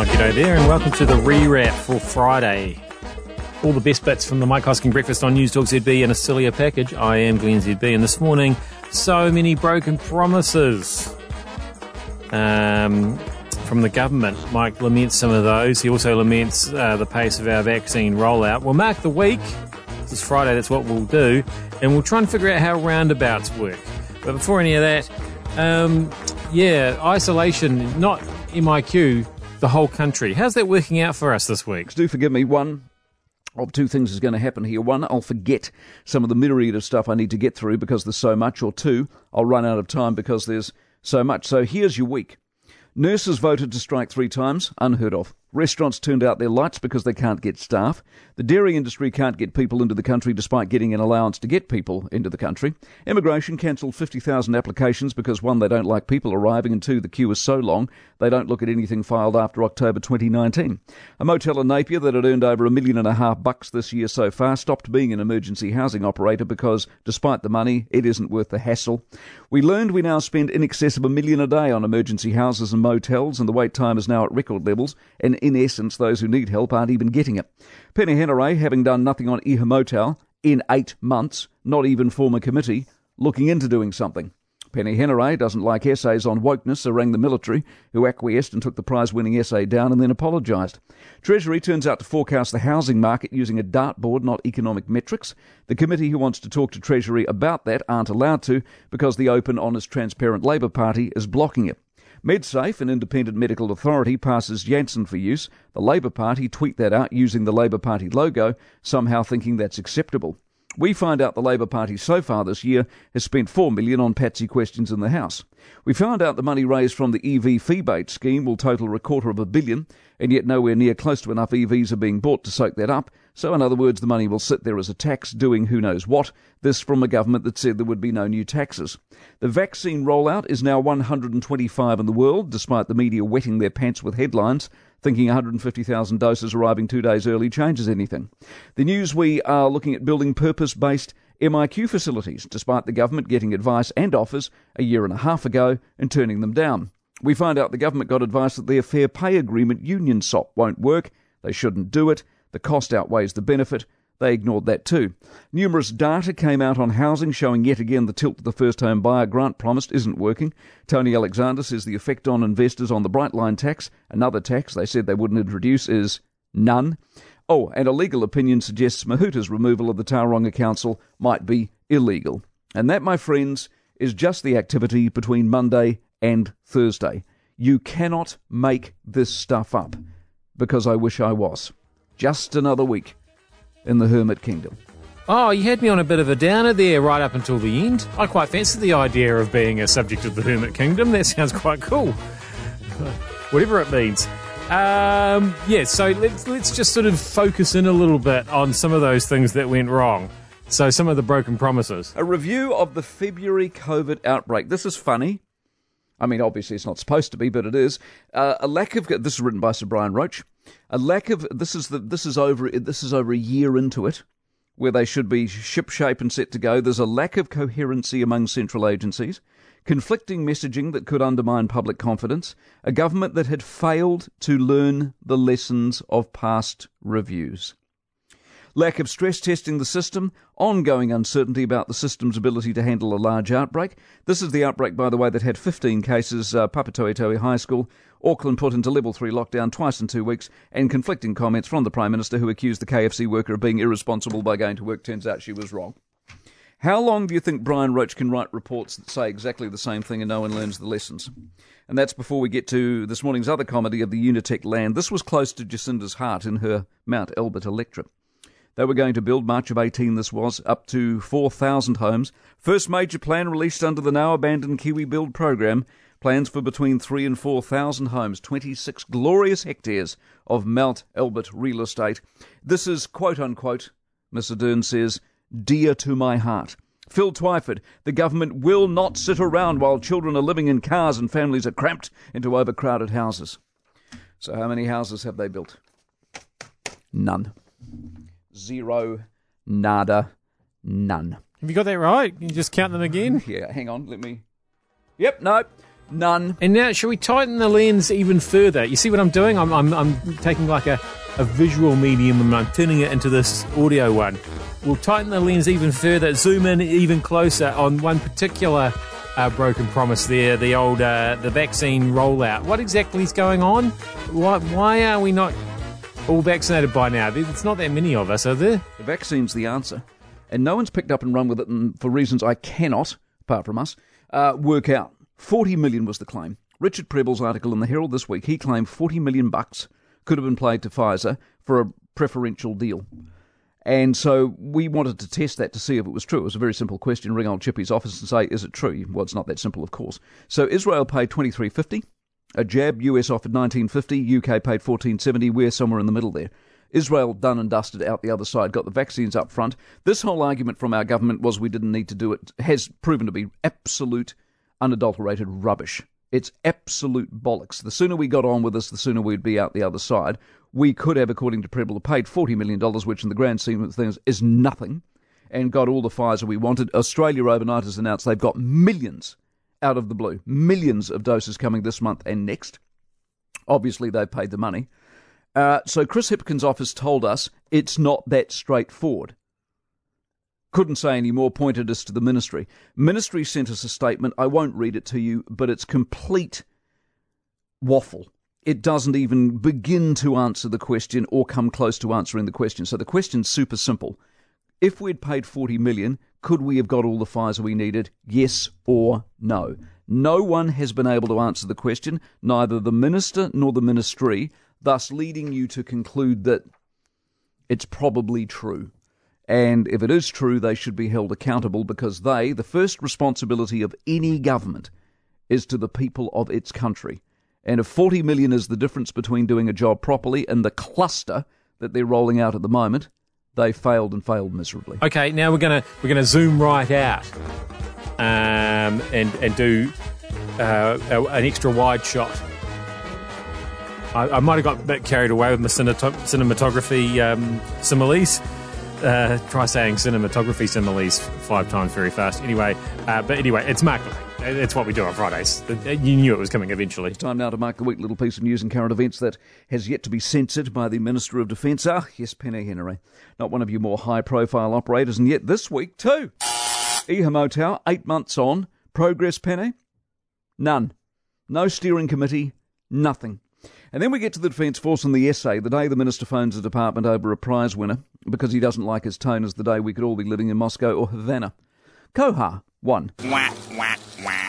Oh, g'day there, and welcome to the rewrap for Friday. All the best bits from the Mike Hosking breakfast on News Talk ZB in a sillier package. I am Glenn ZB, and this morning, so many broken promises um, from the government. Mike laments some of those. He also laments uh, the pace of our vaccine rollout. We'll mark the week. This is Friday, that's what we'll do, and we'll try and figure out how roundabouts work. But before any of that, um, yeah, isolation, not MIQ, the whole country. How's that working out for us this week? Do forgive me. One of two things is going to happen here. One, I'll forget some of the myriad of stuff I need to get through because there's so much. Or two, I'll run out of time because there's so much. So here's your week. Nurses voted to strike three times, unheard of. Restaurants turned out their lights because they can't get staff. The dairy industry can't get people into the country despite getting an allowance to get people into the country. Immigration cancelled 50,000 applications because one, they don't like people arriving, and two, the queue is so long they don't look at anything filed after October 2019. A motel in Napier that had earned over a million and a half bucks this year so far stopped being an emergency housing operator because, despite the money, it isn't worth the hassle. We learned we now spend in excess of a million a day on emergency houses and motels, and the wait time is now at record levels. And in essence, those who need help aren't even getting it. Peeni Henare, having done nothing on Ihumātao in eight months, not even form a committee, looking into doing something. Peeni Henare doesn't like essays on wokeness, so rang the military, who acquiesced and took the prize winning essay down and then apologised. Treasury turns out to forecast the housing market using a dartboard, not economic metrics. The committee who wants to talk to Treasury about that aren't allowed to because the open, honest, transparent Labour Party is blocking it. MedSafe, an independent medical authority, passes Janssen for use. The Labour Party tweet that out using the Labour Party logo, somehow thinking that's acceptable. We find out the Labour Party so far this year has spent four million on patsy questions in the House. We found out the money raised from the EV feebate scheme will total a quarter of a billion, and yet nowhere near close to enough EVs are being bought to soak that up. So, in other words, the money will sit there as a tax doing who knows what. This from a government that said there would be no new taxes. The vaccine rollout is now 125 in the world, despite the media wetting their pants with headlines, thinking 150,000 doses arriving two days early changes anything. The news we are looking at building purpose based MIQ facilities, despite the government getting advice and offers a year and a half ago and turning them down. We find out the government got advice that their fair pay agreement union SOP won't work, they shouldn't do it, the cost outweighs the benefit. They ignored that too. Numerous data came out on housing showing yet again the tilt to the first home buyer grant promised isn't working. Tony Alexander says the effect on investors on the bright line tax, another tax they said they wouldn't introduce, is none. Oh, and a legal opinion suggests Mahuta's removal of the Tauranga Council might be illegal. And that, my friends, is just the activity between Monday and Thursday. You cannot make this stuff up because I wish I was. Just another week in the Hermit Kingdom. Oh, you had me on a bit of a downer there right up until the end. I quite fancy the idea of being a subject of the Hermit Kingdom. That sounds quite cool. Whatever it means. Um, yeah, so let's, let's just sort of focus in a little bit on some of those things that went wrong. So, some of the broken promises. A review of the February COVID outbreak. This is funny. I mean, obviously it's not supposed to be, but it is. Uh, a lack of this is written by Sir Brian Roche. A lack of this is the this is over this is over a year into it, where they should be shipshape and set to go. There's a lack of coherency among central agencies, conflicting messaging that could undermine public confidence, a government that had failed to learn the lessons of past reviews lack of stress testing the system, ongoing uncertainty about the system's ability to handle a large outbreak. This is the outbreak, by the way, that had 15 cases, uh, Papatoetoe High School, Auckland put into level 3 lockdown twice in two weeks, and conflicting comments from the Prime Minister who accused the KFC worker of being irresponsible by going to work. Turns out she was wrong. How long do you think Brian Roche can write reports that say exactly the same thing and no one learns the lessons? And that's before we get to this morning's other comedy of the Unitec land. This was close to Jacinda's heart in her Mount Albert electorate. They were going to build, March of 18 this was, up to 4,000 homes. First major plan released under the now abandoned Kiwi Build program. Plans for between 3 and 4,000 homes, 26 glorious hectares of Mount Albert real estate. This is, quote unquote, Ms. Ardern says, dear to my heart. Phil Twyford, the government will not sit around while children are living in cars and families are cramped into overcrowded houses. So, how many houses have they built? None zero, nada, none. Have you got that right? Can you just count them again? yeah, hang on, let me. Yep, no. None. And now, shall we tighten the lens even further? You see what I'm doing? I'm, I'm, I'm taking like a, a visual medium and I'm turning it into this audio one. We'll tighten the lens even further, zoom in even closer on one particular uh, broken promise there, the old uh, the vaccine rollout. What exactly is going on? Why, why are we not all vaccinated by now? It's not that many of us, are there? The vaccine's the answer. And no one's picked up and run with it for reasons I cannot, apart from us, uh, work out. 40 million was the claim. Richard Prebble's article in the Herald this week, he claimed 40 million bucks could have been paid to Pfizer for a preferential deal. And so we wanted to test that to see if it was true. It was a very simple question. Ring old Chippy's office and say, is it true? Well, it's not that simple, of course. So Israel paid 23.50. A jab, US offered 19.50. UK paid 14.70. We're somewhere in the middle there. Israel done and dusted out the other side, got the vaccines up front. This whole argument from our government was we didn't need to do it has proven to be absolute, unadulterated rubbish. It's absolute bollocks. The sooner we got on with this, the sooner we'd be out the other side. We could have, according to Prebble, paid $40 million, which in the grand scheme of things is nothing, and got all the Pfizer we wanted. Australia overnight has announced they've got millions out of the blue, millions of doses coming this month and next. Obviously, they've paid the money. Uh, so Chris Hipkins' office told us it's not that straightforward. Couldn't say any more, pointed us to the ministry. Ministry sent us a statement. I won't read it to you, but it's complete waffle. It doesn't even begin to answer the question or come close to answering the question. So the question's super simple. If we'd paid 40 million, could we have got all the Pfizer we needed? Yes or no? No one has been able to answer the question, neither the minister nor the ministry, thus leading you to conclude that it's probably true. And if it is true, they should be held accountable because they, the first responsibility of any government, is to the people of its country. And if 40 million is the difference between doing a job properly and the cluster that they're rolling out at the moment, they failed and failed miserably. Okay, now we're gonna we're gonna zoom right out, um, and and do uh, an extra wide shot. I, I might have got a bit carried away with my cinematography um, similes. Uh, try saying cinematography similes five times very fast. Anyway, uh, but anyway, it's marketing. It's what we do on Fridays. You knew it was coming eventually. It's time now to mark the week little piece of news and current events that has yet to be censored by the Minister of Defence. Ah, yes, Penny Henry. Not one of your more high profile operators, and yet this week too. Ihumātao, eight months on. Progress, Penny? None. No steering committee, nothing. And then we get to the Defence Force and the essay, the day the Minister phones the department over a prize winner because he doesn't like his tone as the day we could all be living in Moscow or Havana. Koha, one.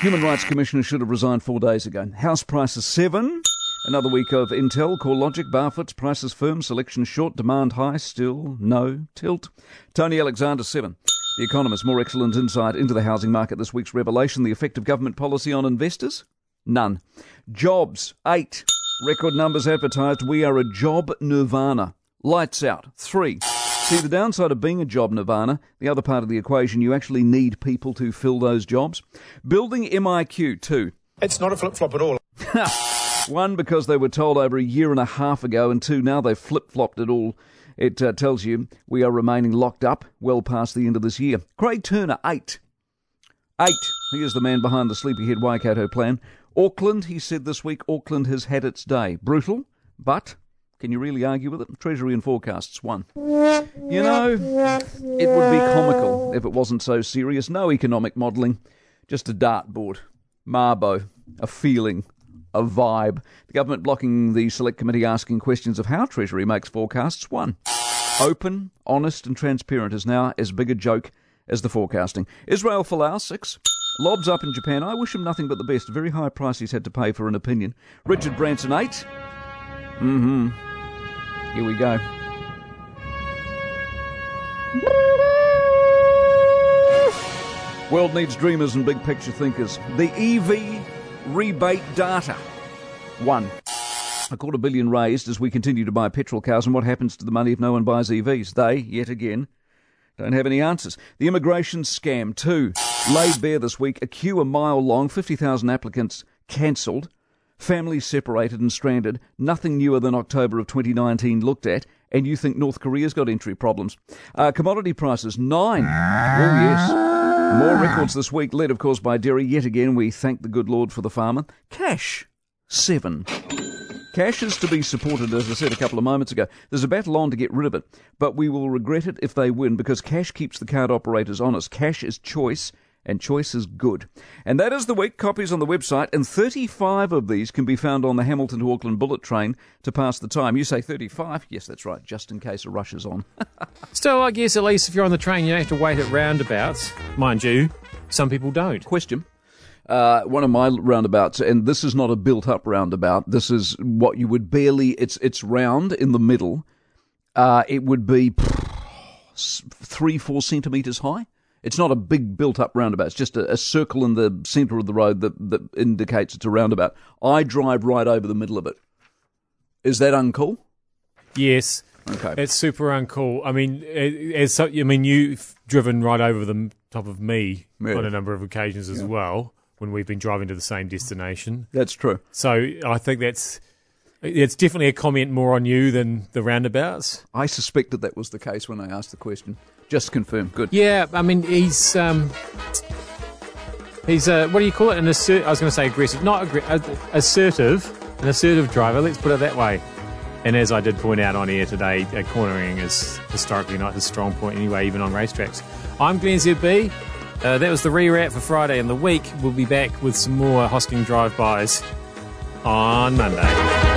Human Rights Commissioner should have resigned four days ago. House prices seven. Another week of Intel, CoreLogic, Barfoot's, prices firm, selection short, demand high, still no tilt. Tony Alexander, seven. The Economist, more excellent insight into the housing market this week's revelation, the effect of government policy on investors? None. Jobs, eight. Record numbers advertised. We are a job nirvana. Lights out. Three. See, the downside of being a job nirvana, the other part of the equation, you actually need people to fill those jobs. Building MIQ, two. It's not a flip flop at all. One, because they were told over a year and a half ago, and two, now they've flip flopped it all. It uh, tells you we are remaining locked up well past the end of this year. Craig Turner, eight. Eight. He is the man behind the Sleepyhead Waikato plan. Auckland, he said this week, Auckland has had its day. Brutal, but can you really argue with it? Treasury and forecasts, one. You know, it would be comical if it wasn't so serious. No economic modelling, just a dartboard, Marbo, a feeling, a vibe. The government blocking the select committee asking questions of how Treasury makes forecasts, one. Open, honest, and transparent is now as big a joke as the forecasting. Israel Folau, six. Lobs up in Japan. I wish him nothing but the best. Very high price he's had to pay for an opinion. Richard Branson, eight. Mm hmm. Here we go. World needs dreamers and big picture thinkers. The EV rebate data. One. A quarter billion raised as we continue to buy petrol cars, and what happens to the money if no one buys EVs? They, yet again, don't have any answers. The immigration scam, too, laid bare this week. A queue a mile long, 50,000 applicants cancelled, families separated and stranded. Nothing newer than October of 2019 looked at. And you think North Korea's got entry problems. Uh, commodity prices, nine. Oh, yes. More records this week, led, of course, by dairy. Yet again, we thank the good Lord for the farmer. Cash, seven. Cash is to be supported, as I said a couple of moments ago. There's a battle on to get rid of it, but we will regret it if they win because cash keeps the card operators honest. Cash is choice, and choice is good. And that is the week. Copies on the website, and 35 of these can be found on the Hamilton to Auckland bullet train to pass the time. You say 35? Yes, that's right, just in case a rush is on. Still, I guess at least if you're on the train, you don't have to wait at roundabouts. Mind you, some people don't. Question. Uh, one of my roundabouts, and this is not a built-up roundabout. This is what you would barely. It's it's round in the middle. Uh, it would be three, four centimeters high. It's not a big built-up roundabout. It's just a, a circle in the centre of the road that that indicates it's a roundabout. I drive right over the middle of it. Is that uncool? Yes. Okay. It's super uncool. I mean, it's so, I mean, you've driven right over the top of me Yeah. on a number of occasions as well when we've been driving to the same destination. That's true. So I think that's it's definitely a comment more on you than the roundabouts. I suspected that was the case when I asked the question. Just confirm. Good. Yeah, I mean he's um, he's uh, what do you call it? An assert. I was going to say aggressive, not aggr- assertive. An assertive driver. Let's put it that way. And as I did point out on air today, uh, cornering is historically not his strong point anyway, even on racetracks. I'm Glenn ZB. Uh, that was the re-wrap for Friday in the week. We'll be back with some more Hosking drive-bys on Monday.